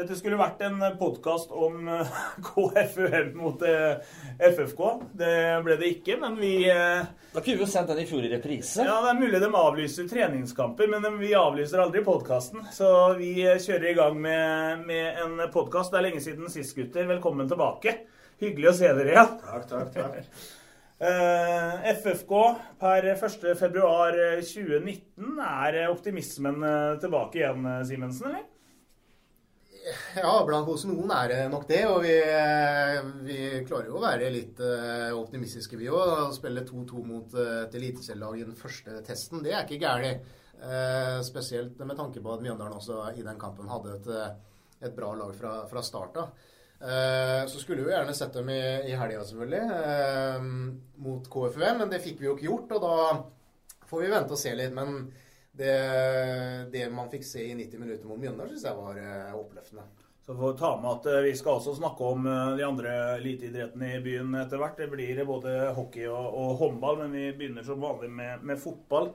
Dette skulle vært en podkast om eh, KFUM mot eh, FFK. Det ble det ikke, men vi eh, Da kunne vi jo sendt den i fjor i reprise. Ja, det er mulig de avlyser treningskamper, men vi avlyser aldri podkasten. Så vi kjører i gang med, med en podkast. Det er lenge siden sist, gutter. Velkommen tilbake. Hyggelig å se dere igjen. Takk, takk, takk. Eh, FFK per 1.2.2019. Er optimismen tilbake igjen, Simensen, eller? Ja, blant hos noen er det nok det. Og vi, vi klarer jo å være litt eh, optimistiske, vi òg. Å spille 2-2 mot eh, et eliteserielag i den første testen, det er ikke gærent. Eh, spesielt med tanke på at Mjøndalen også i den kampen hadde et, eh, et bra lag fra, fra start av. Eh, så skulle vi jo gjerne sett dem i, i helga, selvfølgelig, eh, mot KFUM, men det fikk vi jo ikke gjort. Og da får vi vente og se litt. Men det, det man fikk se i 90 minutter mot Mjøndalen, syns jeg var eh, oppløftende. Så får vi ta med at eh, vi skal også snakke om eh, de andre eliteidrettene i byen etter hvert. Det blir både hockey og, og håndball, men vi begynner som vanlig med, med fotball.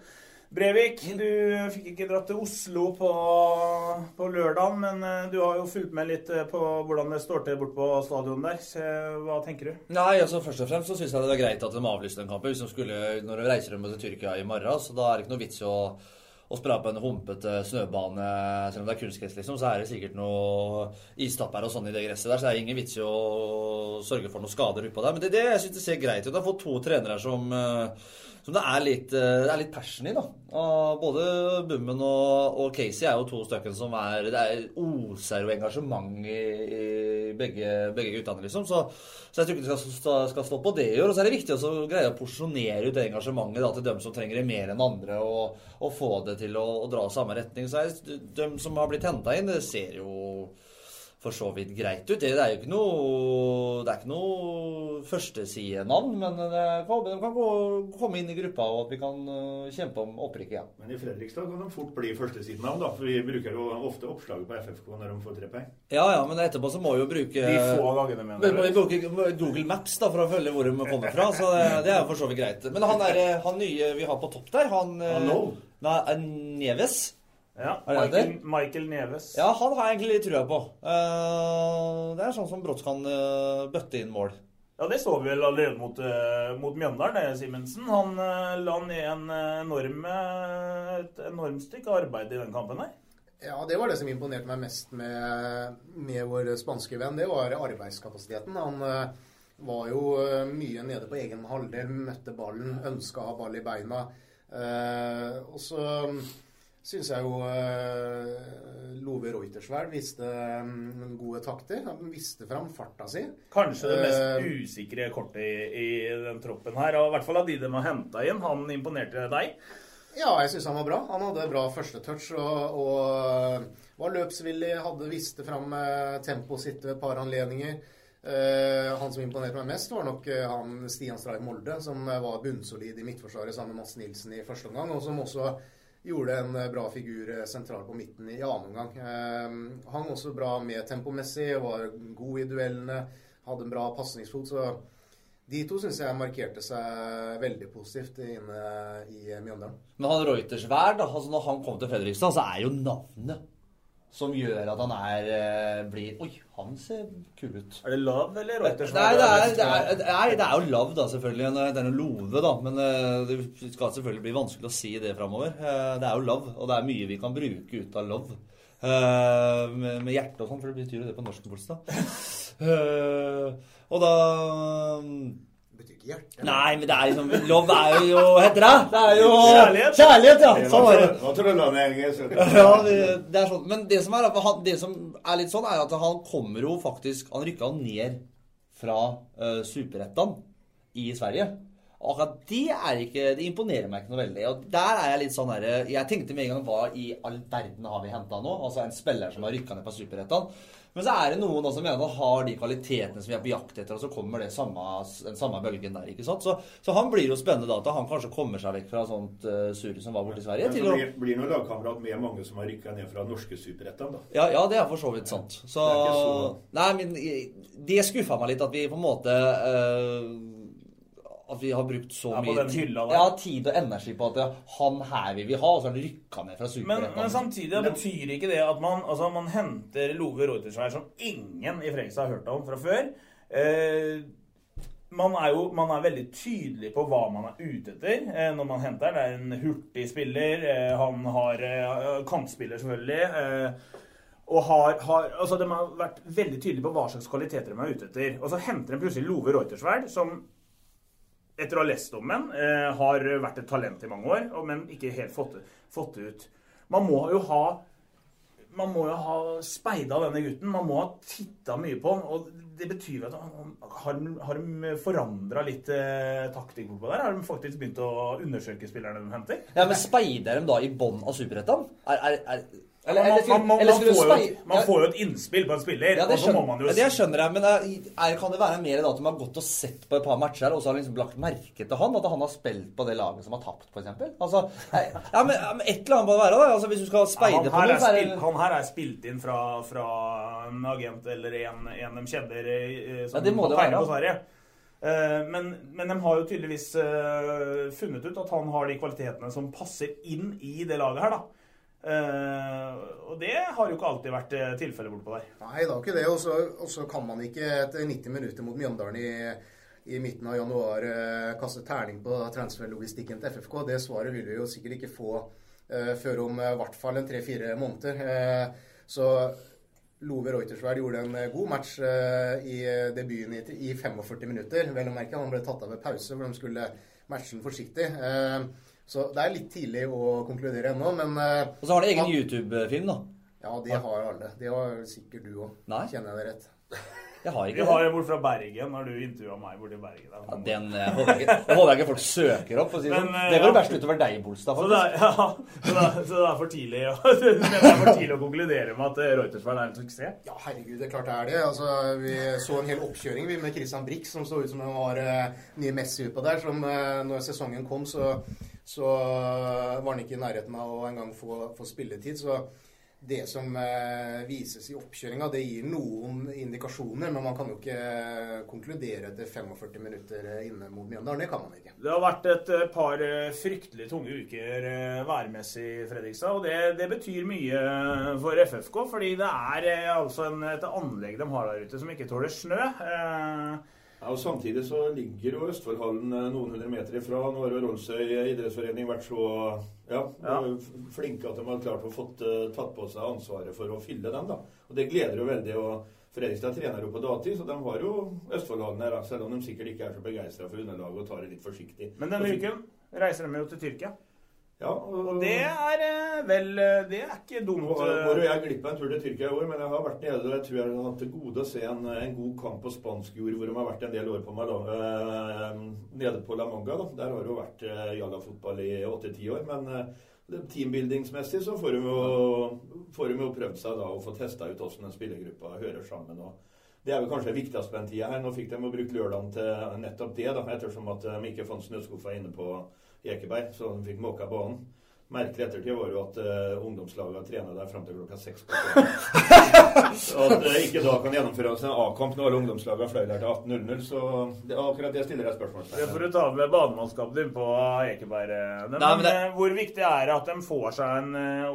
Brevik, du fikk ikke dratt til Oslo på, på lørdag, men du har jo fulgt med litt på hvordan det står til borte på stadion der. Så, hva tenker du? Nei, altså Først og fremst så syns jeg det var greit at de avlyste den kampen. Hvis de skulle, når de reiser dem til Tyrkia i morgen, så da er det ikke noe vits i å å spille på en humpete snøbane, selv om det er kunstgress, liksom, så er det sikkert noe istapper og sånn i det gresset der. Så det er ingen vits i å sørge for noen skader utpå der. Men det, det jeg synes det ser greit ut. Jeg har to trenere som, som det er litt, det er litt passion i, da. Og både Bummen og, og, Casey er jo to stykker som er Det er oser jo engasjement i, i begge, begge guttene, liksom. Så, så, jeg tror ikke det skal, skal stå på det i år. Og så er det viktig å greie å porsjonere ut det engasjementet da, til dem som trenger det mer enn andre, og, og få det til å, å dra samme retning. Så jeg, de som har blitt henta inn, det ser jo for så vidt greit ut. Det er jo ikke noe Det er ikke noe førstesidenavn, men det, de kan gå, komme inn i gruppa, og at vi kan kjempe om opprykket igjen. Men i Fredrikstad kan de fort bli førstesidenavn, da. For vi bruker jo ofte oppslaget på FFK når de får tre poeng. Ja, ja, men etterpå så må vi jo bruke De få gangene, mener vi Google Maps da, for å følge hvor de kommer fra. Så det, det er jo for så vidt greit. Men han, er, han nye vi har på topp der, han han Nei, Neves. Ja, Michael. Michael Neves. Ja, han har jeg egentlig litt trua på. Eh, det er sånn som brått kan eh, bøtte inn mål. Ja, det så vi vel allerede mot, eh, mot Mjøndalen, det, Simensen. Han la ned en enorm, et enormt stykke arbeid i den kampen her. Ja, det var det som imponerte meg mest med, med vår spanske venn. Det var arbeidskapasiteten. Han var jo mye nede på egen halvdel, møtte ballen, ønska å ha ball i beina. Eh, og så syns jeg jo eh, Love Reutersverd viste mm, gode takter. Han viste fram farta si. Kanskje det mest Eh, usikre kortet i, i den troppen her. Og I hvert fall av de de har henta inn. Han imponerte deg. Ja, jeg syns han var bra. Han hadde bra første touch og, og var løpsvillig. Hadde viste fram eh, tempoet sitt ved et par anledninger. Uh, han som imponerte meg mest, var nok uh, han Stian Stray Molde, som var bunnsolid i midtforsvaret sammen med Mads Nilsen i første omgang, og som også gjorde en eh, bra figur eh, sentralt på midten i annen omgang. Eh, hang også bra med tempomessig, var god i duellene, hadde en bra pasningsfot. så de to syns jeg markerte seg veldig positivt inne i Mjøndalen. Men han Reutersverd, da, altså når han kom til Fredrikstad, så er jo navnet som gjør at han er eh, blir Oi, han ser kul ut. Er det Love eller Nei, Reuters? det er, det, er, det er jo love, da, selvfølgelig. Det er noe love, da. Men eh, det skal selvfølgelig bli vanskelig å si det framover. Det er jo love, og det er mye vi kan bruke ut av love. Eh, med, med hjerte og sånn, for det betyr jo det på norsk. Eh, og da Det betyr ikke hjerte. Nei, men det er liksom Love er jo Heter det? Det er jo Kjærlighet. Kjærlighet, ja. Sånn var det. Hva tror du han er engelsk? Ja, det, det er sånn. Men det som er, det som er litt sånn, er at han kommer jo faktisk Han rykka ned fra uh, Superettan i Sverige. Og akkurat det er ikke Det imponerer meg ikke noe veldig. Og der er jeg litt sånn herre Jeg tenkte med en gang hva i all verden har vi henta nå? Altså en spiller som har rykka ned fra Superettan. Men så er det noen som mener han har de kvalitetene som vi er på jakt etter, og så kommer det samme, den samme bølgen der. ikke sant? Så, så han blir jo spennende da at han kanskje kommer seg vekk fra sånt uh, surr som var borte i Sverige. Til å... blir, blir nå lagkamerat med mange som har rykka ned fra norske superettaen, da. Ja, ja, det er for så vidt sant. Så, så- Nei, men eh, det skuffa meg litt at vi på en måte eh, At vi har brukt så Ja, mye tid, ja, tid og energi på at ja, han her vil vi ha, og så har han rykka ned fra Men, men samtidig betyr ikke det at man, altså, man henter Love Reutersveier, som ingen i Fredrikstad har hørt om fra før. Eh, man er jo man er veldig tydelig på hva man er ute etter eh, når man henter. Det er en hurtig spiller. Eh, han har eh, kantspiller, selvfølgelig. Eh, og har, har, altså De har vært veldig tydelige på hva slags kvaliteter de er ute etter. Og så henter de plutselig Love Reutersverd, som etter å ha lest om ham, eh, har vært et talent i mange år, men ikke helt fått, fått det ut. Man må jo ha man må jo ha speida denne gutten. Man må ha titta mye på ham. Og det betyr at har, har de forandra litt eh, taktikk på der? Har de faktisk begynt å undersøke spillerne de henter? Ja, men Speider de da i bånn av Superettan? Er, er, er, man, man, man, man, eller skulle får jo, et- man får jo et innspill på en spiller, Ja, det og så må man jo ja, det skjønner jeg, men er, kan det være mer da at de har gått og sett på et par matcher og så har liksom lagt merke til han? At han har spilt på det laget som har tapt, f.eks.? Altså, ja, men, ja, men et eller annet må det være, da. Altså, hvis du skal speide han, på noe, er så er han her er spilt inn fra, fra en agent eller en, en de kjenner eh, som Ja, det må det være. på Sverige. Eh, Men, men de har jo tydeligvis eh, funnet ut at han har de kvalitetene som passer inn i det laget her, da. Eh, og det har jo ikke alltid vært eh, tilfellet bortpå der. Nei, det har ikke det. Og så, kan man ikke etter 90 minutter mot Mjøndalen i, i midten av januar uh, kaste terning på transferlogistikken til FFK. Det svaret vil vi jo sikkert ikke få uh, før om i hvert fall en tre-fire måneder. Så Love Reutersverd gjorde en god match i debuten i, i 45 minutter. Vel å merke, han ble tatt av ved pause, for de skulle matche den forsiktig. Eh, så det er litt tidlig å konkludere ennå, men eh, Og så har de egen YouTube-film, da. Ja, det har alle. Det har sikkert du òg. Kjenner jeg det rett? Jeg har ikke Vi har jo bort fra Bergen, når du intervjua meg borti Bergen. Ja, den eh, håper jeg ikke, jeg håper jeg ikke folk søker opp. For å si det sånn. Men, eh, Det går ja. verst utover deg, Bolstad. Så det, er, ja, så, det er, så det er for tidlig å, det er for tidlig å konkludere med at Reuters var er en suksess? Ja, herregud, det er klart det er det. Altså, vi så en hel oppkjøring vi med Christian Brix, som så ut som han var uh, nye Messi utpå der. Som uh, når sesongen kom, så, så var han ikke i nærheten av å engang få, få spilletid. Så det som eh, vises i oppkjøringa, det gir noen indikasjoner, men man kan jo ikke konkludere etter 45 minutter eh, inne mot Mjøndalen. Det kan man ikke. Det har vært et eh, par fryktelig tunge uker værmessig i Fredrikstad, og det, det betyr mye for FFK. Fordi det er altså en, et anlegg de har der ute som ikke tåler snø. Eh, Ja, og Samtidig så ligger jo Østfoldhallen eh, noen hundre meter ifra. Nå har jo Rollsøy idrettsforening vært så ja, Ja. flinke at de har klart å fått eh, tatt på seg ansvaret for å fylle den. da. Og Det gleder jo veldig. og Fredrikstad trener jo på dagtid, så de har jo Østfoldhallen her, selv om de sikkert ikke er så begeistra for underlaget og tar det litt forsiktig. men denne uken reiser de jo til Tyrkia. Ja, og, Og det er eh, vel eh, Det er ikke dumt. Nå eh, går jo jeg glipp av en tur til Tyrkia i år, men jeg har vært nede og jeg tror jeg har hatt til gode å se en, en god kamp på spansk jord, hvor de har vært en del år på meg. da. Eh, nede på La Manga. da. Der har det jo vært eh, jalla-fotball i åtte-ti år. Men eh, teambuildingsmessig så får de, jo, får de jo prøvd seg da og få testa ut hvordan den spillergruppa hører sammen. og det er vel kanskje det viktigste på den tida her. Nå fikk de jo brukt lørdagen til nettopp det, da, ettersom at de ikke fant snøskuffa inne på Ekeberg, så han fikk måka banen. Merkelig ettertid var jo at uh, ungdomslagene trena der fram til klokka seks. på kvelden. Så at det ikke da kan gjennomføres en A-kamp når alle ungdomslagene fløy der til 18.00. Så det, akkurat det stiller jeg spørsmål Det får du ta med bademannskapet ditt på Ekeberg. Men, Nei, men det- eh, hvor viktig er det at de får seg en eh,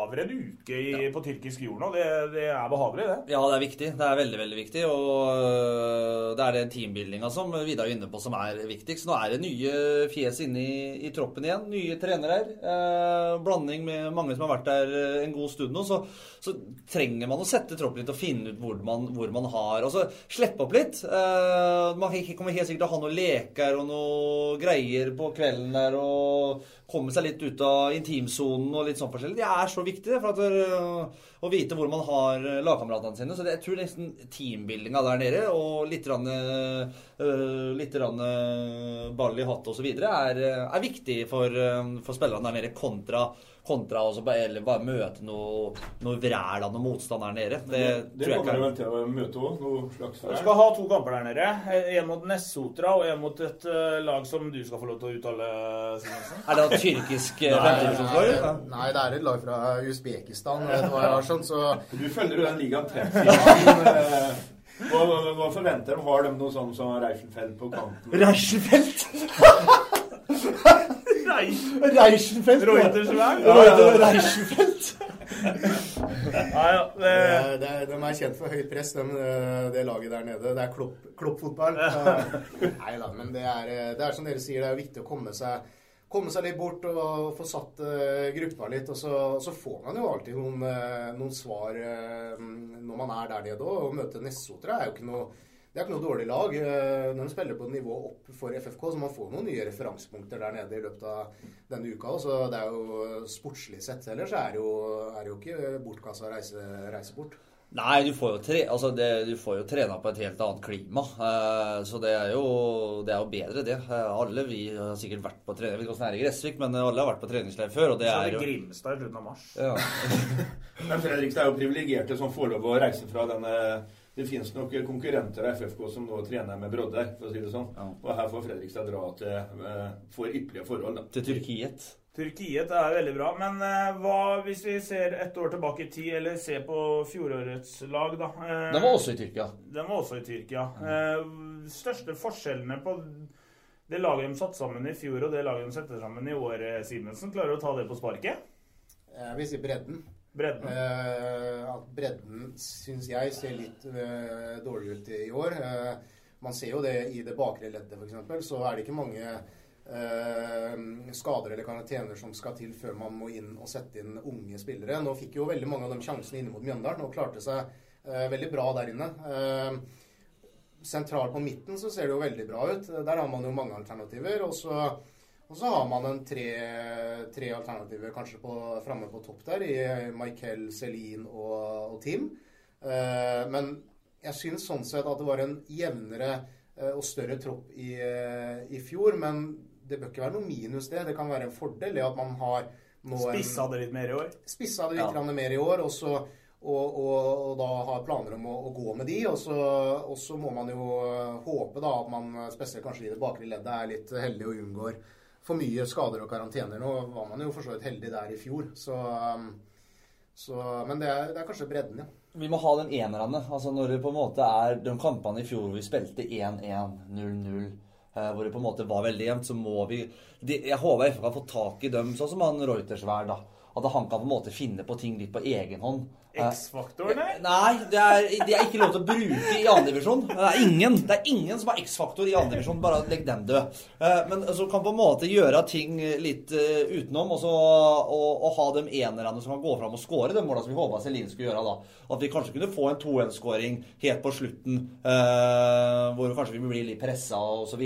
over en uke i, på tyrkisk jord nå? Det, det er behagelig, det. Ja, det er viktig. Det er veldig, veldig viktig. Og det er den teambuildinga som Vidar er inne på, som er viktigst. Nå er det nye fjes inne i, i troppen igjen. Nye trenere her. Eh, blanding med mange som har vært der eh, en god stund nå. Så, så trenger man å sette troppen litt og finne ut hvor man, hvor man har Altså slippe opp litt. Uh, man kommer helt sikkert til å ha noen leker og noe greier på kvelden der og komme seg litt ut av intimsonen og litt sånn forskjellig. Det er så viktig for at, uh, å vite hvor man har øh, lagkameratene sine. Så det, jeg tror nesten teambuildinga der nede og litt, rann, uh, litt rann, ball i hatt osv. Er, er viktig for, for spillerne der nede kontra kontra å bare, eller bare møte noe, noe vræl av noen motstander der nede. Det, Det tror jeg kommer vel til å møte òg? Noe slags Du skal ha to kamper der nede. En mot Nessotra og en mot et eh, lag som du skal få lov til å uttale. Simonsen. Er det et tyrkisk øh, Nei, femtedivisjonslag? nei, nei, det er et lag fra Usbekistan, etter hva jeg har skjønt, så Du følger jo den ligaen tett. Eh, hva forventer de? Har de noe sånn som Reichenfeld på kanten? Reichenfeld? Reichenfeldt. Reutersberg? Reuter Reichenfeld? Ja, ja, det, det, det, er- de er kjent for høyt press, de, det laget der nede. Det er klopp, kloppfotball. Nei da, men det er, det er som dere sier, det er viktig å komme seg, komme seg litt bort og få satt eh, gruppa litt. Og så, så får man jo alltid noen, eh, noen svar eh, når man er der nede òg. Å møte Nessotra er jo ikke noe det er ikke noe dårlig lag. når De spiller på et nivå opp for FFK, så man får noen nye referansepunkter der nede i løpet av denne uka. Så det er jo sportslig sett ellers er det jo, er det jo ikke bortkassa å reise, reise bort. Nei, du får jo, tre, altså det, du får jo trena på et helt annet klima. Eh, så det er, jo, det er jo bedre, det. Eh, alle vi har sikkert vært på trening. Jeg vet ikke hvordan det er i Gressvik, men alle har vært på treningsleir før. Og det så er er det jo Grimstad i slutten av mars. ja. Men Fredrikstad er jo privilegerte som får lov å reise fra denne Det finnes nok konkurrenter av FFK som nå trener med brodder, for å si det sånn. Ja. Og her får Fredrikstad dra til eh, for ypperlige forhold. Da. til Tyrkiet. Tyrkiet er veldig bra, men eh, hva hvis vi ser ett år tilbake i tid, eller ser på fjorårets lag, da? Eh, Den var også i Tyrkia. Den var også i Tyrkia. Mm. største forskjellene på det laget de satte sammen i fjor, og det laget de setter sammen i år, Simensen, klarer du å ta det på sparket? Jeg vil si bredden. Bredden? Eh, at bredden syns jeg ser litt eh, dårlig ut i år. Eh, man ser jo det i det bakre leddet, f.eks. Så er det ikke mange skader eller karantener som skal til før man må inn og sette inn unge spillere. Nå fikk jo veldig mange av de sjansene inne mot Mjøndalen og klarte seg veldig bra der inne. Sentralt på midten så ser det jo veldig bra ut. Der har man jo mange alternativer. Og så, og så har man en tre, tre alternativer kanskje på, framme på topp der, i Michael, Celine og, og Team. Eh, men jeg syns sånn sett at det var en jevnere eh, og større tropp i, eh, i fjor. Men det bør ikke være noe minus, det. Det kan være en fordel i at man har nå Spissa det litt mer i år? spissa det litt Ja. mer i år, og, så, og, og, og da har planer om å, å gå med de. Og så, og så må man jo håpe da at man, spesielt kanskje i det bakre leddet, er litt heldig og unngår for mye skader og karantener. Nå var man jo for så vidt heldig der i fjor, så, um, så Men det er, det er kanskje bredden, ja. Vi må ha den enerne. Altså når det på en måte er de kampene i fjor hvor vi spilte 1-1, 0-0, eh, hvor det på en måte var veldig jevnt, så må vi de, Jeg håper FK kan få tak i dem, sånn som han Reutersvær, da. At han kan på en måte finne på ting litt på egen hånd. Eh, X-faktoren, eller? Nei, det er, det er ikke lov til å bruke i andredivisjon. Det er ingen Det er ingen som har X-faktor i andredivisjon. Bare legg den død. Eh, Men så kan på en måte gjøre ting litt eh, utenom, og, så, og, og ha de enerne som kan gå fram og score de måla som vi håpa Celine skulle gjøre. da. At vi kanskje kunne få en 2-1-skåring helt på slutten, eh, hvor kanskje vi blir litt pressa osv.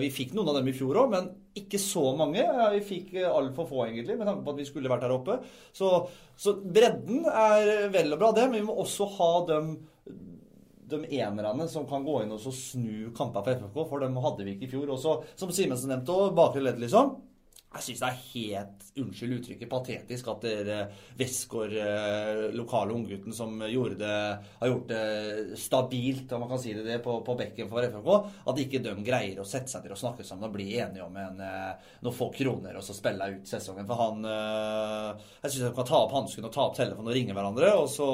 Vi fikk noen av dem i fjor òg, men ikke så mange. Eh, Vi fikk eh, altfor få, egentlig, med tanke på at vi skulle vært der oppe. Så, så bredden er vel og bra, det, men vi må også ha dem de enerne som kan gå inn og snu kamper for FFK, for dem hadde vi ikke i fjor. Også, som Simensen nevnte, og bakre ledd, liksom. Jeg syns det er helt, unnskyld uttrykket, patetisk at dere Westgård, eh, lokale unggutten som det, har gjort det stabilt, om man kan si det, det på, på bekken for FFK, at ikke de greier å sette seg til å snakke sammen og bli enige om en, eh, noen få kroner og så spille ut sesongen. For han eh, Jeg syns de kan ta opp hansken og ta opp telefonen og ringe hverandre, og så,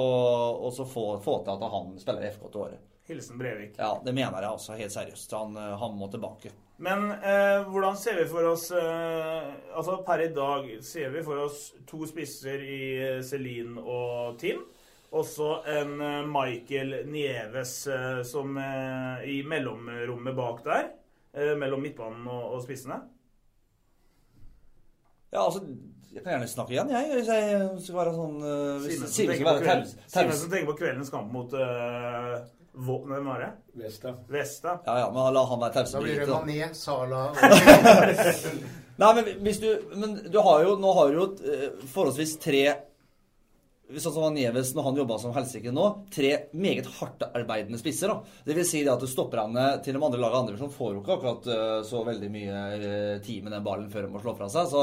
og så få, få til at han spiller FK til året. Hilsen Brevik. Ja, det mener jeg altså, helt seriøst. Han, eh, han må tilbake. Men eh, hvordan ser vi for oss eh, Altså per i dag ser vi for oss to spisser i eh, Celine og Tim. Også en eh, Michael Nieves eh, som i mellomrommet bak der. eh, mellom midtbanen og, og spissene. Ja, altså Jeg kan gjerne snakke igjen, jeg. Hvis jeg skal være sånn uh, hvis Simensen Simen tenker, tenker på kveldens kamp mot uh, Hvem var det? Vesta. Vesta. Ja, ja, men la han være Da blir det. Mané, Sala og Nei, men hvis du Men du har jo Nå har du jo eh, forholdsvis tre Sånn som Neves når han jobba som helsike nå, tre meget hardtarbeidende spisser. da. Det vil si det at du stopper henne til de andre lagene andre divisjon får jo ikke akkurat eh, så veldig mye eh, tid med den ballen før de må slå fra seg. Så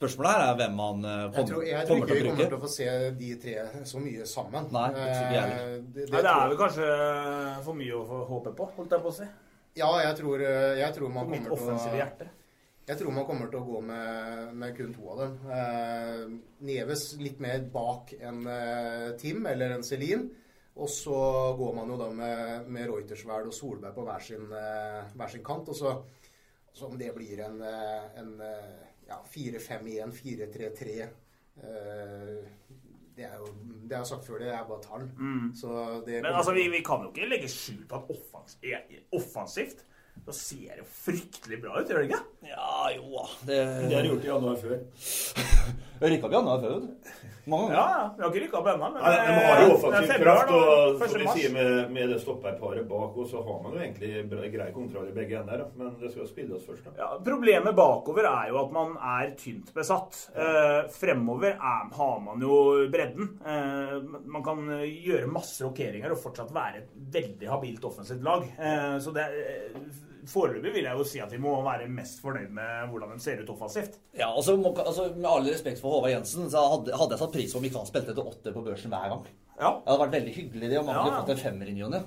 spørsmålet her er hvem han kommer til å bruke. jeg tror ikke vi kommer til å få se de tre så mye sammen. Nei, det. Eh, det, det Nei, det er vel kanskje for mye å få håpe på, holdt jeg på å si. Ja, jeg tror, eh, jeg tror man kommer til å hjerte. Jeg tror man kommer til å gå med, med kun to av dem. Eh, Neves litt mer bak enn eh, Tim eller enn Celine. Og så går man jo da med, med Reutersverd og Solberg på hver sin, eh, hver sin kant. Og så, så om det blir en, eh, en eh, ja, 4-5-1, 4-3-3 eh, Det er jo det jeg har sagt før, det er bare tall. Så det Mm. Men altså, vi, vi kan jo ikke legge skjul på at offens, e- offensivt da ser det jo fryktelig bra ut, gjør det ikke? Ja, jo da. Det, Det har de gjort i januar før. Rykka vi annet før? Mange ganger. Ja, ja. Vi har ikke rykka opp ennå, men Nei, de har jo eh, offensiv er februar kraft, og som vi mars. sier med, med det stopperparet bak, og så har man jo egentlig grei kontroll i begge ender, men det skal spilles først. da. Ja, problemet bakover er jo at man er tynt besatt. Eh, fremover er, har man jo bredden. Eh, man kan eh, gjøre masse rokeringer og fortsatt være et veldig habilt offensivt lag. Eh, så det eh, Foreløpig vil jeg jo si at vi må være mest fornøyd med hvordan de ser ut offensivt. Ja, altså, må- altså Med all respekt for Håvard Jensen, så hadde, hadde jeg satt pris på om ikke han spilte etter åtte på børsen hver gang. Ja. Det hadde vært veldig hyggelig det om han Ja, kunne fått en femmer i ny og ne.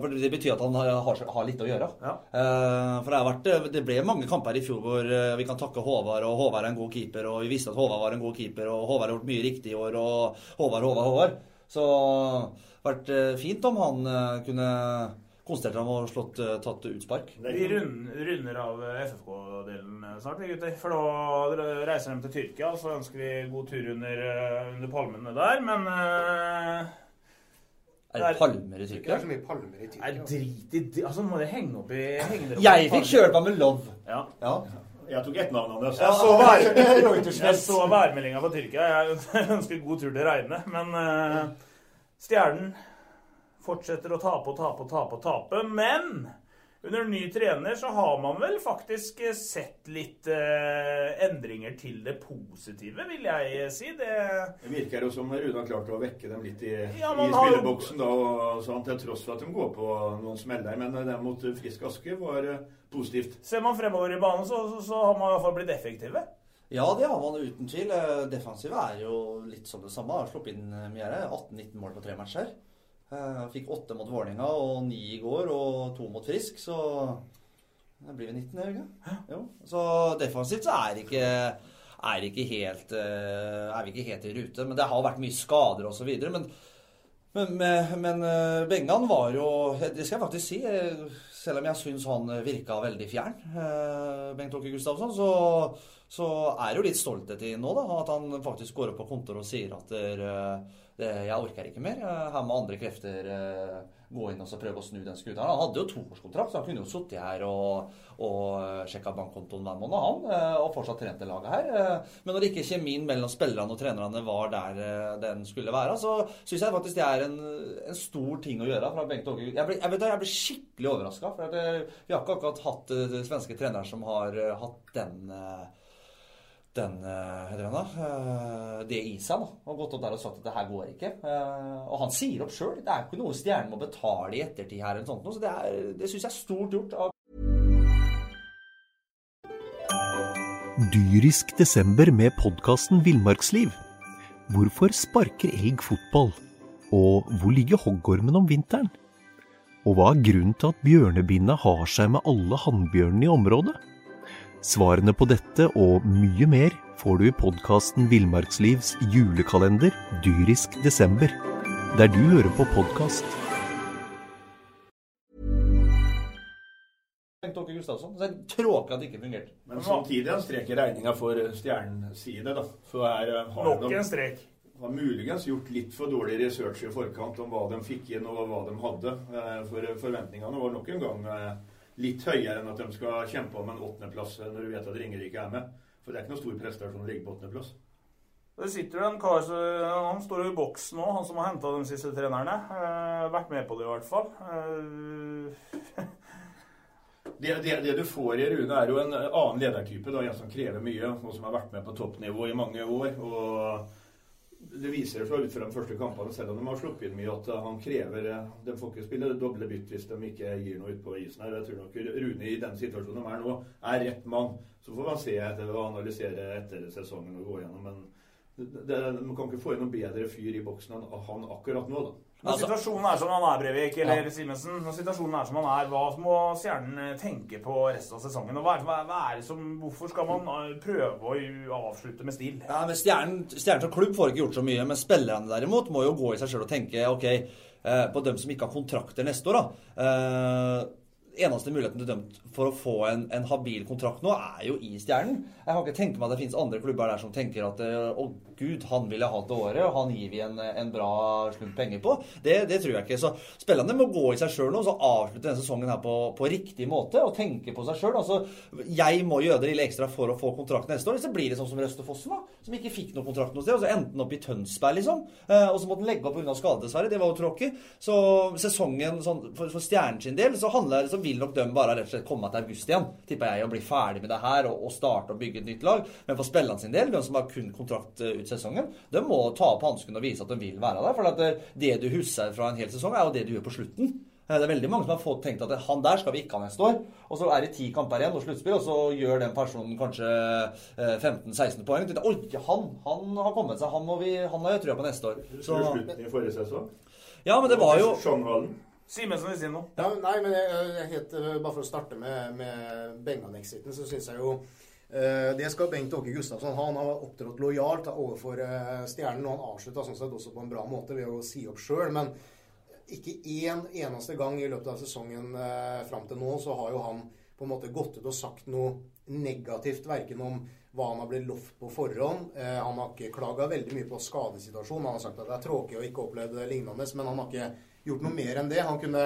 For det betyr at han har, har, har litt å gjøre. Ja. Eh, For det har vært eh, Det ble mange kamper i fjor hvor eh, vi kan takke Håvard, og Håvard er en god keeper, og vi visste at Håvard var en god keeper, og Håvard har gjort mye riktig i år, og Håvard, Håvard, Håvard. Så det hadde vært fint om han kunne seg om å slått, eh, tatt utspark. Vi rund, runder av FFK-delen snart, gutter. For da reiser de til Tyrkia, og så ønsker vi god tur under, eh, under palmene der. Men eh, Er det palmer i Tyrkia? Det er så mye palmer i Nei, Tyrkia. drit i det. Altså, må det henge opp i henge opp Jeg fikk kjørt meg med love. Ja. Ja. Jeg tok ett navn hans. Jeg så, vær, jeg så værmeldinga fra Tyrkia. Jeg ønsker god tur til Reine. Men uh, Stjernen fortsetter å tape og tape og tape og tape. Men under ny trener så har man vel faktisk eh, sett litt eh, endringer til det positive, vil jeg eh, si. Det Det virker jo som Rune har klart å vekke dem litt i, Ja, i spilleboksen, har da, og sånn, til tross for at de går på noen smeller. Men det mot Frisk Aske var eh, positivt. Ser man fremover i banen, så, så, så har man i hvert fall blitt effektive. Ja, det har man uten tvil. Eh, Defensive er jo litt som det samme. Har sluppet inn eh, mye her. 18-19 mål på tre matcher. Eh, Fikk åtte mot Vålerenga og ni i går, og to mot Frisk, så det blir vi 19, er det ikke? Så defensivt så er ikke er ikke helt eh, er vi ikke helt i rute. Men det har vært mye skader osv. Men, men, men, men eh, Bengan var jo Det skal jeg faktisk si. Selv om jeg syns han virka veldig fjern, Bengt Åke Gustavsson, så, så er det jo litt stolthet i nå, da. At han faktisk går opp på kontoret og sier at der, det, jeg orker ikke mer. Eh, Her må andre krefter eh, gå inn og prøve å snu den skuta. Han hadde jo toårskontrakt, så han kunne jo sittet her og, og sjekka bankkontoen hver måned, han. eh, Og fortsatt trent det laget her. Eh, Men når ikke kjemien mellom spillerne og trenerne var der eh, den skulle være, så syns jeg faktisk det er en, en stor ting å gjøre fra Bengt Åge. Jeg ble, jeg vet, jeg ble skikkelig overraska. For eh, vi har ikke akkurat hatt eh, svenske trenere som har eh, hatt den eh, den, da, eh, det i seg. da, Og gått opp der og sagt at det her går ikke. Eh, Og han sier opp sjøl. Det er ikke noe stjernen må betale i ettertid her. sånt, så Det, er- det syns jeg er stort gjort av dyrisk desember med podkasten Villmarksliv. Hvorfor sparker elg fotball? Og hvor ligger hoggormen om vinteren? Og hva er grunnen til at bjørnebinna har seg med alle hannbjørnene i området? Svarene på dette og mye mer får du i podkasten Villmarkslivs julekalender dyrisk desember, der du hører på podkast. Tråkig at det ikke fungerte. Men samtidig har strek i regninga for Stjernens side, da. Her eh, har Nok en strek. har muligens gjort litt for dårlig research i forkant om hva de fikk inn og hva de hadde. Eh, For forventningene var nok en gang eh, litt høyere enn at de skal kjempe om en åttendeplass når du vet at Ringerike er med. For det er ikke noe stor prestasjon å ligge på åttendeplass. Det sitter en kar som- Han står i boksen nå, han som har henta de siste trenerne. Eh, vært med på det, i hvert fall. Eh, Det, det, det du får i Rune, er jo en annen ledertype. Da, en som krever mye, og som har vært med på toppnivå i mange år. og Det viser seg ut fra de første kampene, selv om de har sluppet inn mye, at han krever De får ikke spille doble bytt hvis de ikke gir noe ut på isen. her. Jeg tror nok Rune i den situasjonen de er nå, er rett mann. Så får man se etter og analysere etter sesongen og gå gjennom. Men det, det, man kan ikke få inn noen bedre fyr i boksen enn han akkurat nå, da. Når situasjonen er som den er, Brevik eller Simensen, når situasjonen er som den er, hva må Stjernen eh, tenke på resten av sesongen? Og hva er, er- hva er det som, hvorfor skal man eh, prøve å avslutte med stil? Ja, men Stjernen, Stjernen som klubb får ikke gjort så mye, men spillerne derimot må jo gå i seg sjøl og tenke ok, eh, på dem som ikke har kontrakter neste år, da. Eneste muligheten til dømt for å få en, en habil kontrakt nå, er jo i Stjernen. Jeg kan ikke tenke meg at det finnes andre klubber der som tenker at eh, å gud, han vil jeg ha til året, og han gir vi en, en bra slump penger på. Det, det tror jeg ikke. Så spillerne må gå i seg sjøl nå og så avslutte denne sesongen her på, på riktig måte og tenke på seg sjøl. Altså, jeg må gjøre det lille ekstra for å få kontrakt neste år. Så blir det sånn som Røstefossen, da, som ikke fikk noen kontrakt noe sted. Og så endte han opp i Tønsberg, liksom. Eh, og så måtte han legge opp pga. skade, dessverre. Det var jo tråkig. Så sesongen sånn, for, for Stjernen sin del så, handler, så vil nok de bare rett og slett komme til august igjen, tipper jeg, og bli ferdig med det her og, og starte å bygge et nytt lag. Men for spillerne sin del, de som har kun kontrakt eh, ut sesongen, de må ta opp hansken og vise at de vil være der. For at det, det du husker fra en hel sesong, er jo det du gjør på slutten. Eh, Det er veldig mange som har fått tenkt at han der skal vi ikke ha neste år. Og så er det ti kamper igjen og sluttspill, og så gjør den personen kanskje eh, 15-16 poeng. Og tenker, Oi, han, han har kommet seg. Han, må vi, han har jeg trua på neste år. Så, Slutten i forrige sesong. ja, men det var jo Sogndalen. som vil si noe. Ja, nei, men jeg, jeg helt, eh, Bare for å starte med, med Bengan-exiten, så syns jeg jo eh, Det skal Bengt Åke Gustavsson ha. Han har opptrådt lojalt overfor eh, Stjernen, og han avslutta sånn sett også på en bra måte ved å si opp sjøl. Men ikke én eneste gang i løpet av sesongen fram til nå så har jo han på en måte gått ut og sagt noe negativt, verken om hva han har blitt lovt på forhånd. Han har ikke klaga veldig mye på skadesituasjonen. Han har sagt at det er tråkig å ikke oppleve lignende, men han har ikke gjort noe mer enn det. Han kunne,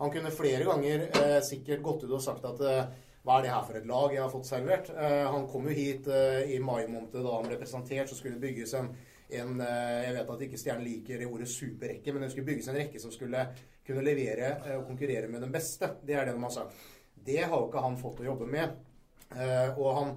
han kunne flere ganger eh, sikkert gått ut og sagt at eh, hva er det her for et lag jeg har fått servert? Eh, han kom jo hit eh, i mai måned da han ble presentert, så skulle det bygges en, en Jeg vet at ikke Stjernen liker ordet superrekke, men det skulle bygges en rekke som skulle kunne levere og konkurrere med den beste. Det er det de har sagt. Det har jo ikke han fått å jobbe med. Og han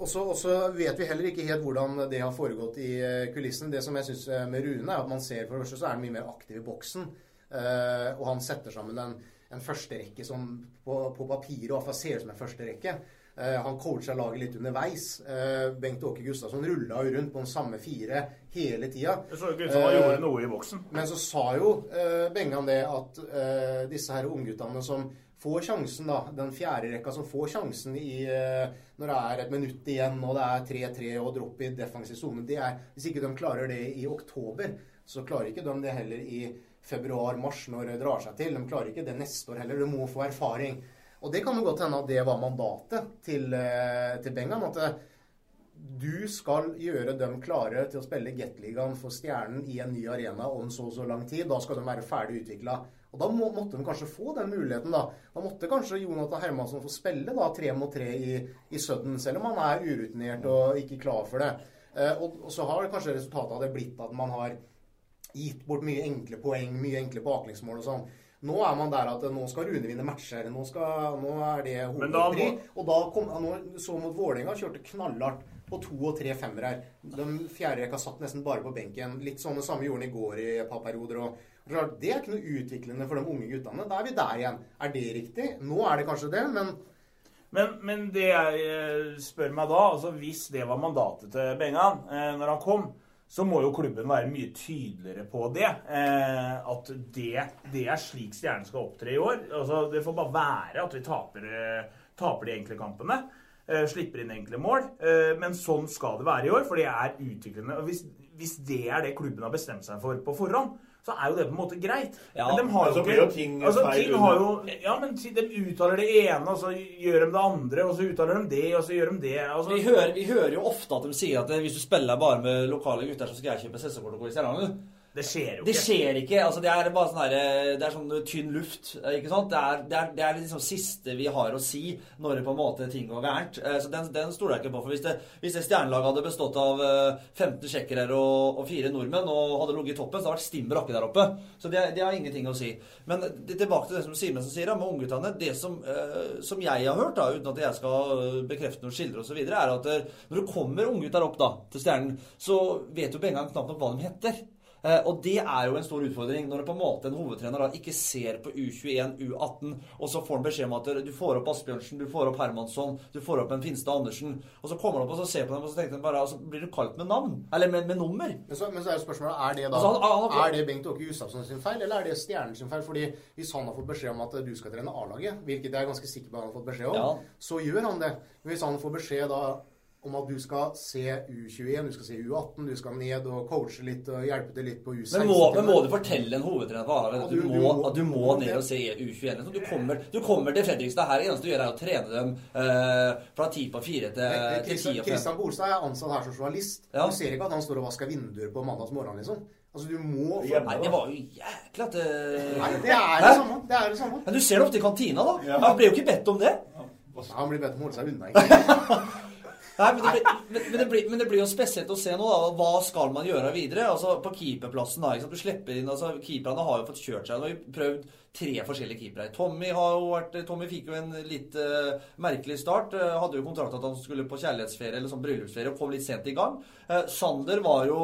og så vet vi heller ikke helt hvordan det har foregått i kulissene. kulissen. Det som jeg syns med Rune, er at man ser for det første så er han mye mer aktiv i boksen. Eh, og han setter sammen en, en førsterekke som på, på papiret i hvert fall ser ut som en førsterekke. Eh, han coacha laget litt underveis. Eh, Bengt Åke Gustavsson rulla jo rundt på den samme fire hele tida. Det så ikke ut som han gjorde noe i boksen. Men så sa jo eh, Bengan det at eh, disse her ungguttene som får sjansen, da, den fjerde rekka som får sjansen i, eh, når det er et minutt igjen og det er 3-3 og dropp i defensiv sone Hvis ikke de klarer det i oktober, så klarer ikke de det heller i februar-mars når det drar seg til. De klarer ikke det neste år heller. De må få erfaring. Og det kan jo godt hende at det var mandatet til, eh, til Bengan. At eh, du skal gjøre dem klare til å spille Gateligaen for Stjernen i en ny arena om så og så lang tid. Da skal de være ferdig utvikla. Og da må, måtte de kanskje få den muligheten, da. Da måtte kanskje Jonathan Hermansson få spille da tre mot tre i, i Sudden, selv om han er urutinert og ikke klar for det. Eh, og, og så har kanskje resultatet av det blitt at man har gitt bort mye enkle poeng, mye enkle baklengsmål og sånn. Nå er man der at nå skal Rune vinne matcher. Nå, skal, nå er det hovedpri. må- Og da kom nå- så mot Vålerenga, kjørte knallhardt på to og tre femmere her. Den fjerde rekka satt nesten bare på benken. Litt sånn det samme gjorde han i går i et par perioder. Og og det er ikke noe utviklende for de unge guttene. Da er vi der igjen. Er det riktig? Nå er det kanskje det, men Men, men det jeg eh, spør meg da, altså hvis det var mandatet til Bengan eh, når han kom, så må jo klubben være mye tydeligere på det. Eh, at det, det er slik Stjernen skal opptre i år. Altså, det får bare være at vi taper, eh, taper de enkle kampene. Eh, slipper inn enkle mål. Eh, men sånn skal det være i år, for det er utviklende. Og hvis, hvis det er det klubben har bestemt seg for på forhånd, så er jo det på en måte greit. Ja, men de har men jo ikke ting altså, ting har jo, Ja, men de uttaler det ene, og så gjør de det andre, og så uttaler de det, og så gjør de det. Altså, Vi hører, vi hører jo ofte at de sier at hvis du spiller bare med lokale gutter, så skal jeg kjøpe sesongkort og gå i Stjernen. Det skjer jo ikke. Det skjer ikke. altså Det er bare sånn her, Det er sånn tynn luft. ikke sant? Det er det, er, det er liksom siste vi har å si når det på en måte ting går gærent. Eh, Så den, den stoler jeg ikke på. for Hvis det, hvis det stjernelaget hadde bestått av eh, 15 tsjekkere og, og fire nordmenn og hadde ligget i toppen, så hadde det vært stim brakke der oppe. Så det, det har ingenting å si. Men det, tilbake til det som Simensen sier da, med ungguttene. Det som, eh, som jeg har hørt, da, uten at jeg skal eh, bekrefte noen skildre osv., er at eh, når det kommer unggutter opp da, til Stjernen, så vet jo på en gang knapt nok hva de heter. Eh, og det er jo en stor utfordring når på en måte en hovedtrener da ikke ser på U21, U18, og så får han beskjed om at du får opp Asbjørnsen, du får opp Hermansson, du får opp en Finstad Andersen, og så kommer han opp og så ser på dem, og så tenker han bare altså, Blir du kalt med navn? Eller med, med nummer? Men så, men så er spørsmålet er det da Altså, han- han Er det Bengt Åke Gustavsen sin feil, eller er det Stjernen sin feil? Fordi hvis han har fått beskjed om at du skal trene A-laget, hvilket jeg er ganske sikker på han har fått beskjed om, Ja. så gjør han det. Hvis han får beskjed da om at du skal se U21, du skal se U18, du skal ned og coache litt og hjelpe til litt på U16 Men må, men må du fortelle en hovedtrener at du, du- må, at du må ned og se U21? liksom? Du kommer, du kommer til Fredrikstad her, det eneste du gjør, er å trene dem eh, fra ti på fire til, til ti og fem. Kristian Bolstad er ansatt her som journalist. Ja. Du ser ikke at han står og vasker vinduer på mandags morgen, liksom. Altså, du må Ja, Nei, det var jo jækla at eh, Nei, det er det samme. Det er det samme. Men du ser det ofte i kantina, da. Ja. Han ble jo ikke bedt om det. Han blir bedt om å holde seg unna. egentlig. Nei, men det, blir, men, men, det blir, men det blir jo spesielt å se nå, da. Hva skal man gjøre videre? Altså, På keeperplassen, da. Ikke sant? Du slipper inn altså, Keeperne har jo fått kjørt seg. Nå har vi prøvd tre forskjellige keepere. Tommy har jo vært Tommy fikk jo en litt uh, merkelig start. Uh, hadde jo kontrakt at han skulle på kjærlighetsferie eller sånn bryllupsferie og kom litt sent i gang. Uh, Sander var jo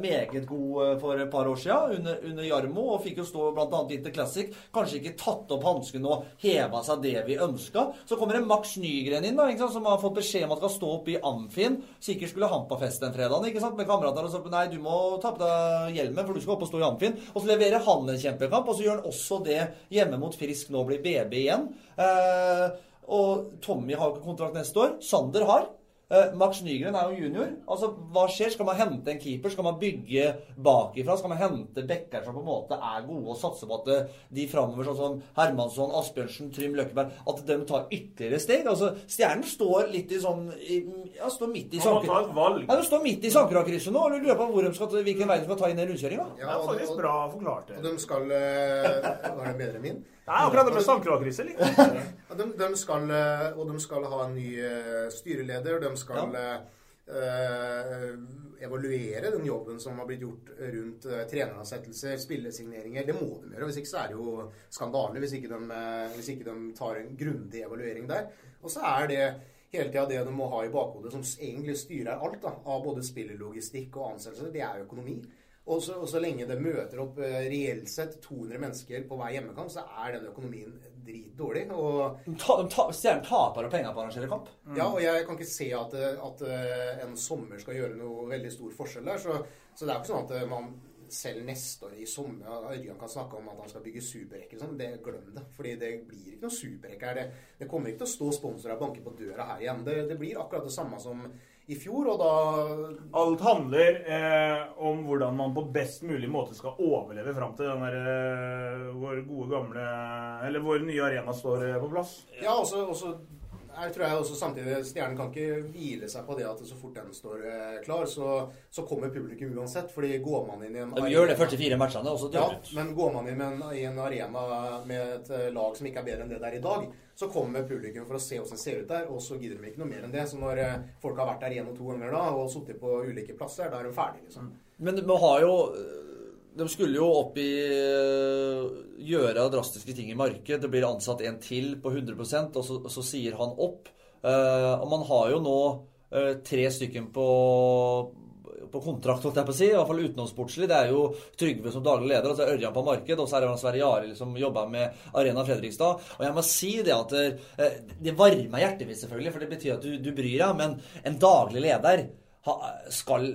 meget god for et par år siden under, under Jarmo og fikk jo stå bl.a. Winter Classic. Kanskje ikke tatt opp hansken og heva seg det vi ønska. Så kommer det Max Nygren inn, da, sant, som har fått beskjed om at skal stå oppe i Amfin. Sikkert skulle han på fest den fredagen ikke sant, med kamerater. Og så nei, du må ta på deg hjelmen, for du skal opp og stå i Amfin. Og så leverer han en kjempekamp, og så gjør han også det hjemme mot Frisk, nå blir BB igjen. Eh, og Tommy har ikke kontrakt neste år. Sander har. Eh, Max Nygren er jo junior. Altså, Hva skjer? Skal man hente en keeper? Skal man bygge bakifra? Skal man hente backer som på en måte er gode, og satse på at eh, de framover, sånn som Hermansson, Asbjørnsen, Trym Løkkeberg, at de tar ytterligere steg? Altså, Stjernen står litt i sånn i, ja, står midt i Man må ta Sanker... et valg. Ja, står midt i Sankerkrysset nå, og lurer på hvor de skal, hvilken vei de skal ta inn den rundkjøringa. Det er faktisk bra forklart. Og det. de skal eh, Var det bedre enn min? Er akkurat det med Sankerkrysset. Liksom. De, de skal, eh, og de skal ha en ny eh, styreleder. De skal eh, evaluere den jobben som har blitt gjort rundt uh, treneransettelser, spillesigneringer. Det må de gjøre. Hvis ikke så er det jo skandale hvis ikke de, hvis ikke de tar en grundig evaluering der. Og så er det hele tida det de må ha i bakhodet, som egentlig styrer alt da, av både spillelogistikk og ansettelser, det er økonomi. Og så, og så lenge det møter opp eh, reelt sett 200 mennesker på hver hjemmekamp, så er den økonomien dritdårlig. Og De ta, de ta, de taper jo penger på å arrangere kamp. ja, og jeg kan ikke se at, at eh, en sommer skal gjøre noe veldig stor forskjell der. Så, så det er ikke sånn at eh, man selv neste år i sommer ja, Ørjan kan snakke om at han skal bygge superrekke. Sånn. Det, glem det. Fordi det blir ikke noe superrekke her. Det, det kommer ikke til å stå sponsorer og banke på døra her igjen. Det, det blir akkurat det samme som i fjor, og da Alt handler eh, om hvordan man på best mulig måte skal overleve fram til den der, eh, vår gode gamle Eller vår nye arena står eh, på plass. Ja, og så- jeg tror jeg også samtidig Stjernen kan ikke hvile seg på det at så fort den står eh, klar, så, så kommer publikum uansett. fordi går man inn i en De gjør det første fire matchene, og så dør ja, ut. men går man inn en, i en arena med et eh, lag som ikke er bedre enn det det er i dag, så kommer publikum for å se hvordan det ser ut der, og så gidder de ikke noe mer enn det. Så når eh, folk har vært der én og to ganger da, og sittet på ulike plasser, da er de ferdige, liksom. Men de har jo De skulle jo opp i øh, gjøre drastiske ting i markedet. Det blir ansatt en til på 100% og så, så sier han opp. Eh, og man har jo nå eh, tre stykken på på kontrakt, holdt jeg på å si. I hvert fall utenomsportslig. Det er jo Trygve som daglig leder, og så er Ørjan på marked, og så er det Sverre Jaril som jobber med Arena Fredrikstad. Og jeg må si det at det, det varmer hjertet mitt, selvfølgelig, for det betyr at du, du bryr deg. Men en daglig leder skal,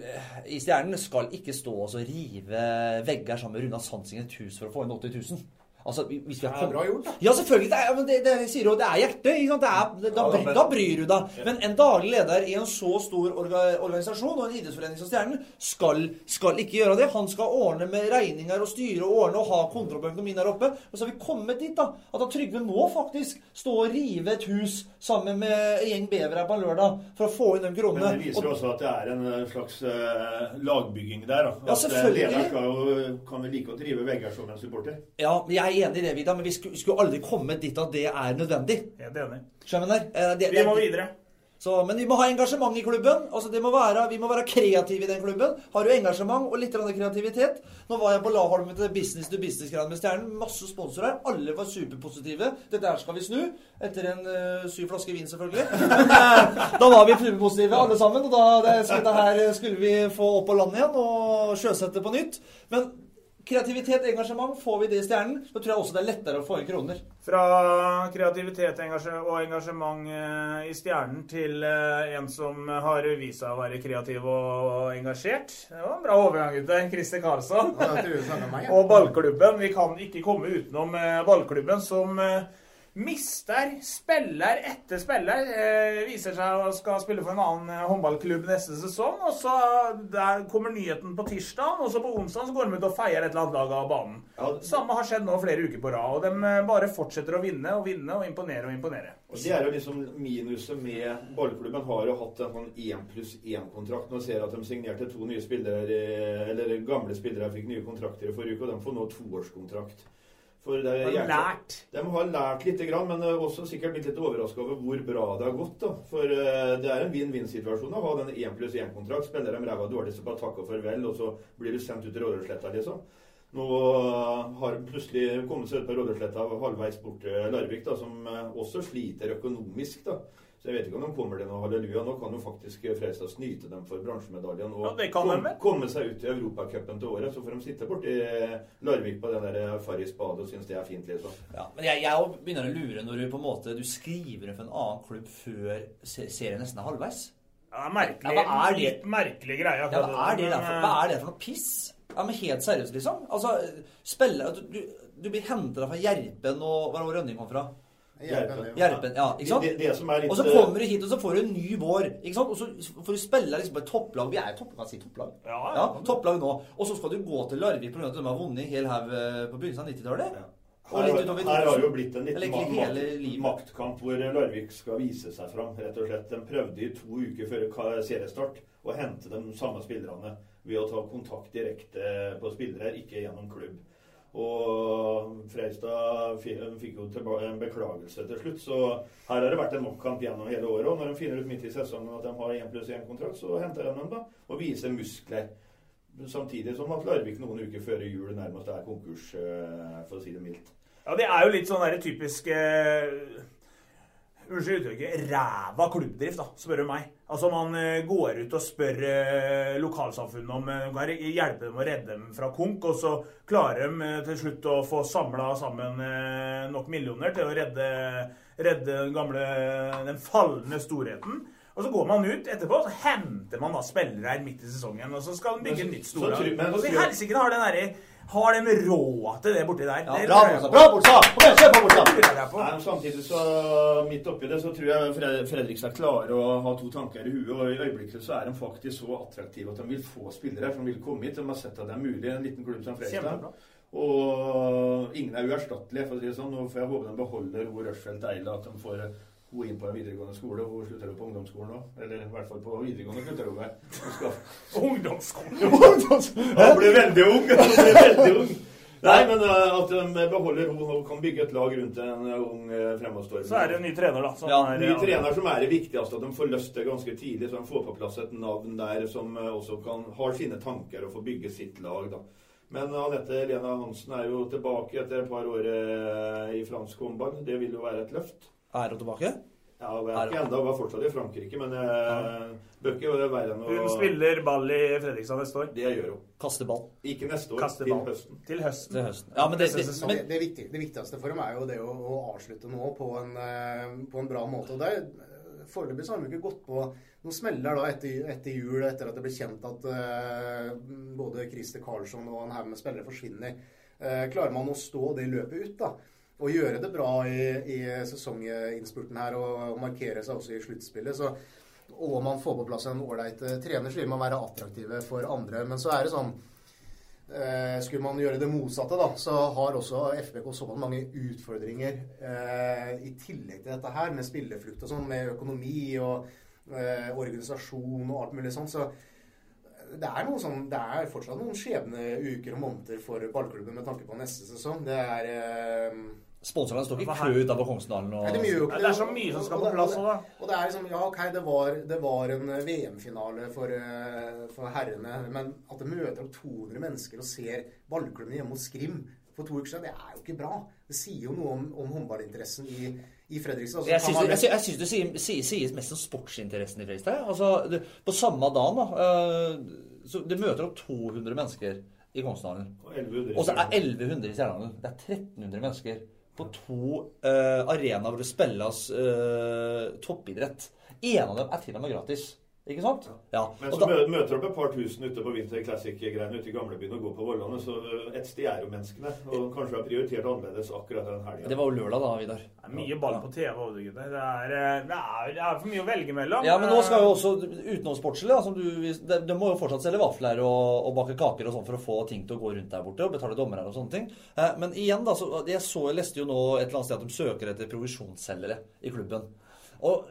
i Stjernen skal ikke stå og rive vegger sammen med Runa Sansing hus for å få inn 80 000. Altså, hvis vi har Det er bra gjort, da. Ja, selvfølgelig. Det er, men det, det, sier jo, det er hjertet. Det er, da, bry, da bryr du deg. Men en daglig leder i en så stor orga, organisasjon og en idrettsforening som Stjernen skal, skal ikke gjøre det. Han skal ordne med regninger og styre og ordne og ha kontroll på økonomien der oppe. Og så har vi kommet dit da, at Trygve må faktisk stå og rive et hus sammen med en gjeng bevere på en lørdag for å få inn de kronene. Men det viser jo også at det er en eh, slags uh, lagbygging der. Da. Ja, At, eh, selvfølgelig. Leder skal kan vel like å drive vegger som en supporter. Ja, jeg er enig i det, Vidar, men vi skulle, skulle aldri kommet dit at det er nødvendig. Helt enig. Skjønner du? Eh, Vi må videre. Så, men vi må ha engasjement i klubben. Altså det må være, vi må være kreative i den klubben. Har du engasjement og litt kreativitet Nå var jeg på Laholmen til business to business-greiene med Stjernen. Masse sponsorer. Alle var superpositive. Dette her skal vi snu. Etter en uh, syv flasker vin, selvfølgelig. Da var vi superpositive alle sammen. Og da det, dette her skulle vi få opp på land igjen og sjøsette på nytt. Men kreativitet, engasjement, får vi det i Stjernen, så tror jeg også det er lettere å få inn kroner. Fra kreativitet og engasjement eh, i Stjernen til eh, en som har vist seg å være kreativ og engasjert. Det var en bra overgang, gutter. Christer Karlsson. Og ballklubben. Vi kan ikke komme utenom eh, ballklubben, som mister spiller etter spiller. Eh, viser seg å skal spille for en annen eh, håndballklubb neste sesong. Og så der kommer nyheten på tirsdag, og så på onsdag så går de ut og feier et eller annet lag av banen. Samme har skjedd nå flere uker på rad. Og de eh, bare fortsetter å vinne og vinne og imponere og imponere. Og Det er jo liksom minuset med ballklubben. Har jo hatt en sånn én pluss én-kontrakt. Nå ser jeg at de signerte to nye spillere, eh, eller gamle spillere fikk nye kontrakter i forrige uke, og de får nå toårskontrakt. For det er Har lært. De har lært lite grann, men eh, også sikkert blitt litt overraska over hvor bra det har gått. da. For eh, det er en vinn-vinn-situasjon å ha den én pluss én-kontrakt. Spiller de ræva dårlig, så bare takk og farvel, og så blir du sendt ut til Rådhusletta, liksom. Nå eh, har de plutselig kommet seg ut på Rådhusletta halvveis bort til Larvik, da, som også sliter økonomisk. da. Så jeg vet ikke om de kommer til noe halleluja. Nå kan jo faktisk Freistad snyte dem for bransjemedaljen og Ja, kom- komme seg ut i Europacupen til året. Så får de sitte borti Larvik på den der Farris badet og synes det er fint, liksom. Ja, men jeg, jeg begynner å lure når du på en måte du skriver for en annen klubb før serien nesten er halvveis. Ja, merkelig, Ja, hva er det? merkelig greie. Ja, hva er det, men, for, hva er det for noe piss? Ja, men Helt seriøst, liksom. Altså, spille, du, du, du blir henta fra Gjerpen og Hvor var Rønning kom fra? Gjerpen. Gjerpen, ja, ikke sant? Det- det- det som litt- og så kommer du hit, og så får du en ny vår. ikke sant? Og så får du spille liksom på et topplag. Vi er jo topplag, si topplag. Ja, ja, topplag nå. Og så skal du gå til Larvik pga. at de har vunnet hel haug eh, på begynnelsen av 90-tallet. Og Her, her har 2000. jo blitt en liten makt, maktkamp hvor Larvik skal vise seg fram, rett og slett. De prøvde i to uker før seriestart å hente de samme spillerne ved å ta kontakt direkte på spillere, ikke gjennom klubb. Og Freistad fikk jo en beklagelse til slutt, så her har det vært en maktkamp gjennom hele året. Og når de finner ut midt i sesongen at de har én pluss én-kontrakt, så henter de dem da og viser muskler. Samtidig som at Larvik noen uker før jul nærmest er konkurs, eh, for å si det mildt. Ja, det er jo litt sånn der typisk eh, Unnskyld uttrykket ræva klubbdrift, da, spør du meg. Altså Man eh, går ut og spør eh, lokalsamfunnet om eh, kan hjelpe dem å redde dem fra konk, og så klarer de eh, til slutt å få samla sammen eh, nok millioner til å redde, redde den gamle den falne storheten. Og så går man ut etterpå, og så henter man da spillere her midt i sesongen. Og så skal de bygge så- nytt så storlag. men Og så i helsike har den derre Har de råd til det borti der? Ja, bra, på. Bra, Bolstad! Kom igjen, kjør på. Nei, samtidig så midt oppi det så tror jeg Fred- Fredrikstad klarer å ha to tanker i huet. Og i øyeblikket så er de faktisk så attraktive at de vil få spillere for de vil komme hit. De har sett at det er mulig i en liten klubb som Fredrikstad. Og ingen er uerstattelige, for å si det sånn. Nå får jeg håpe de beholder hun Rushfeldt Eila, at de får hun inn på en videregående skole. Hun slutter jo på ungdomsskolen òg. Eller i hvert fall på videregående slutter hun med. Hun skal- Ungdomsskolen. Hun blir veldig ung. Han blir veldig ung. Nei, men uh, at de beholder hun og kan bygge et lag rundt en uh, ung uh, fremadstormer. Så er det en ny trener, da. Som Ja, er, ny trener som er det viktigste. At de får løst det ganske tidlig, så de får på plass et navn der som uh, også kan, har sine tanker og får bygge sitt lag. da. Men Anette Lena Hansen er jo tilbake etter et par år uh, i fransk håndball. Det vil jo være et løft. Er hun tilbake? Ja, hun er ikke enda, hun er fortsatt i Frankrike, men uh, bør ikke være enn å Hun spiller ball i Fredrikstad neste år. Det gjør hun. Kaste ball. Ikke neste år, Kaste til høsten. Til høsten. Til høsten. Ja, men det, det, men, det, viktig, det viktigste for dem er jo det å, å avslutte nå på en, eh, på en bra måte. Og det er- Foreløpig så har de ikke gått på noen smeller da etter, etter jul, etter at det ble kjent at uh, både Christer Karlsson og en haug med spillere forsvinner. Uh, klarer man å stå det løpet ut, da? Og gjøre det bra i, i sesonginnspurten her og, og markere seg også i sluttspillet, så og man får på plass en ålreit trener, så vil man være attraktive for andre. Men så er det sånn eh, Skulle man gjøre det motsatte, da, så har også FBK såpass mange utfordringer eh, i tillegg til dette her, med spilleflukt og sånn, med økonomi og eh, organisasjon og alt mulig sånn. Så det er, noe sånn, det er fortsatt noen skjebne uker og måneder for ballklubben med tanke på neste sesong. Det er eh, Sponsorene står ikke i kø utenfor Kongsdalen. Og... Nei, de gjør ikke Det er så mye som skal på plass Og, da. Og det er liksom, ja ok, det var, det var en VM-finale for, eh, for herrene, men at det møter opp 200 mennesker og ser ballklubben hjemme hos Skrim for to uker siden, det er jo ikke bra. Det sier jo noe om, om håndballinteressen i, i Fredrikstad. Altså, Jeg syns, man- jeg, jeg syns det sier, sier, sier, mest om sportsinteressen i Fredrikstad. Altså, det, på samme dagen, da øh, så Det møter opp 200 mennesker i Kongsdalen. Og 1100 i Og så er 1100 i Stjernadalen. Det er 1300 mennesker på to uh, arenaer hvor det spilles uh, toppidrett. En av dem er til og med gratis. Ikke sant? Ja. Men så da, mø- møter opp et par tusen ute på Winter Classic-greiene ute i gamlebyen og går på Vollane, så øh, et sted er jo menneskene. Og kanskje har prioritert annerledes akkurat den helga. det var jo lørdag, da, Vidar. Det er mye ball på TV òg, gutter. Det er, eh, det, er, det er for mye å velge mellom. Ja, men nå skal jo også utenomsportslig da, som du, de, de må jo fortsatt selge vafler og, og bake kaker og sånn for å få ting til å gå rundt der borte og betale dommere og sånne ting. Eh, men igjen, da, så, jeg så, jeg leste jo nå et eller annet sted at de søker etter provisjonsselgere i klubben. Og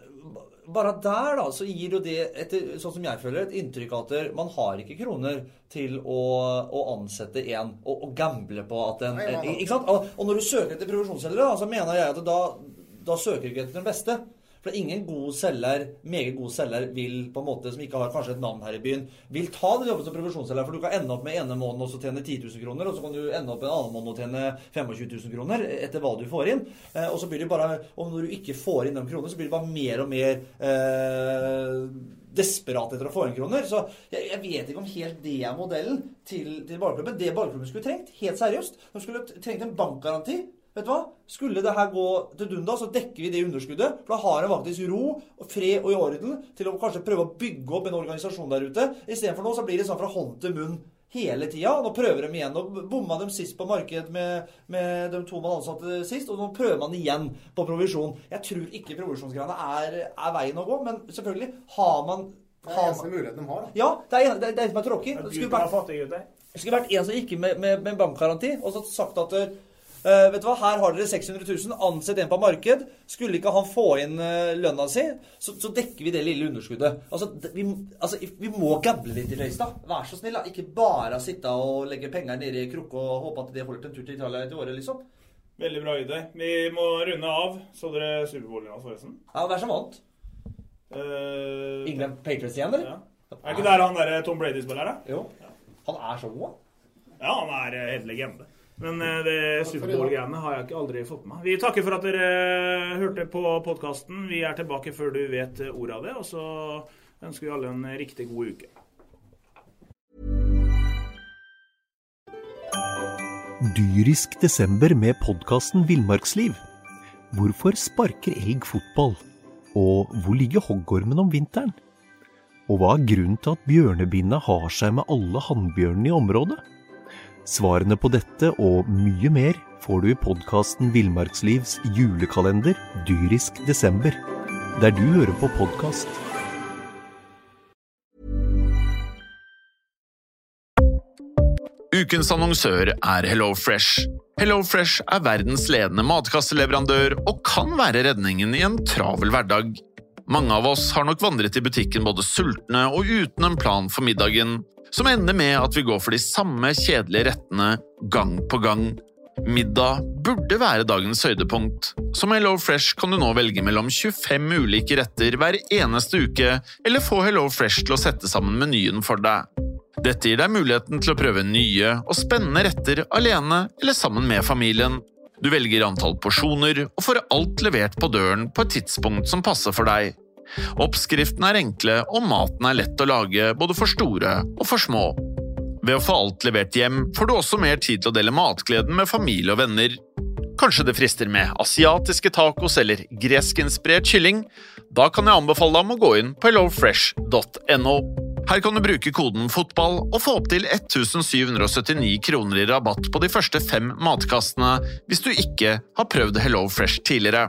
bare der, da, så gir jo det, etter, sånn som jeg føler, et inntrykk av at man har ikke kroner til å, å ansette en og, og gamble på at en Nei, har- Ikke sant? Og, og når du søker etter provisjonsselgere, så mener jeg at da, da søker du ikke etter den beste. For ingen god selger, meget god selger, vil på en måte, som ikke har kanskje et navn her i byen, vil ta den jobben som provisjonsselger. For du kan ende opp med ene måneden og så tjene 10 000 kroner, og så kan du ende opp med en annen måned og tjene 25 000 kroner etter hva du får inn. Eh, og så blir det bare, og når du ikke får inn de kronene, så blir det bare mer og mer eh, desperat etter å få inn kroner. Så jeg, jeg vet ikke om helt det er modellen til, til ballklubben. Det ballklubben skulle trengt, helt seriøst, de skulle trengt en bankgaranti. Vet du hva? Skulle det her gå til dunda, så dekker vi det underskuddet. For da har en faktisk ro og fred og i orden til å kanskje prøve å bygge opp en organisasjon der ute. Istedenfor nå så blir det sånn fra hånd til munn hele tida. Nå prøver de igjen. Nå bomma de sist på marked med, med de to man ansatte sist, og nå prøver man igjen på provisjon. Jeg tror ikke provisjonsgreiene er, er veien å gå, men selvfølgelig har man Det er den eneste muligheten de har. da. ja, det er, en- det er det som er tråkig. Det skulle vært, fått det, gutter. det skulle vært en som gikk med, med, med bankgaranti og så sagt at eh, vet du hva, Her har dere 600 000, ansett en på marked. Skulle ikke han få inn uh, lønna si, så, så dekker vi det lille underskuddet. Altså, det- vi, altså, vi må gamble litt i Røystad. Vær så snill. da. Ikke bare sitte og legge penger nedi krukke og håpe at det holder til en tur til Italia etter året, liksom. Veldig bra idé. Vi må runde av. Så dere Superbowl i natt, forresten? Ja, vær som vant? Uh, England Patriots igjen, eller? ja. Er ikke der han der Tom Brady spiller, da? Jo. Han er så god, han. Ja, han er eh, helt legende. Men eh, det Superbowl-greiene har jeg ikke aldri fått med meg. Vi takker for at dere eh, hørte på podkasten. Vi er tilbake før du vet eh, ordet av det. Og så ønsker vi alle en riktig god uke. Dyrisk desember med podkasten Villmarksliv. Hvorfor sparker elg fotball? Og hvor ligger hoggormen om vinteren? Og hva er grunnen til at bjørnebinna har seg med alle hannbjørnene i området? Svarene på dette og mye mer får du i podkasten Villmarkslivs julekalender Dyrisk desember, der du hører på podkast. Ukens annonsør er HelloFresh. HelloFresh er verdens ledende matkasseleverandør og kan være redningen i en travel hverdag. Mange av oss har nok vandret i butikken både sultne og uten en plan for middagen, som ender med at vi går for de samme kjedelige rettene gang på gang. Middag burde være dagens høydepunkt. Som HelloFresh kan du nå velge mellom 25 ulike retter hver eneste uke, eller få HelloFresh til å sette sammen menyen for deg. Dette gir deg muligheten til å prøve nye og spennende retter alene eller sammen med familien. Du velger antall porsjoner og får alt levert på døren på et tidspunkt som passer for deg. Oppskriftene er enkle, og maten er lett å lage både for store og for små. Ved å få alt levert hjem får du også mer tid til å dele matgleden med familie og venner. Kanskje det frister med asiatiske tacos eller greskinspirert kylling? Da kan jeg anbefale deg om å gå inn på hellofresh.no. Her kan du bruke koden FOTBALL og få opptil 1779 kroner i rabatt på de første fem matkastene hvis du ikke har prøvd Hello Fresh tidligere.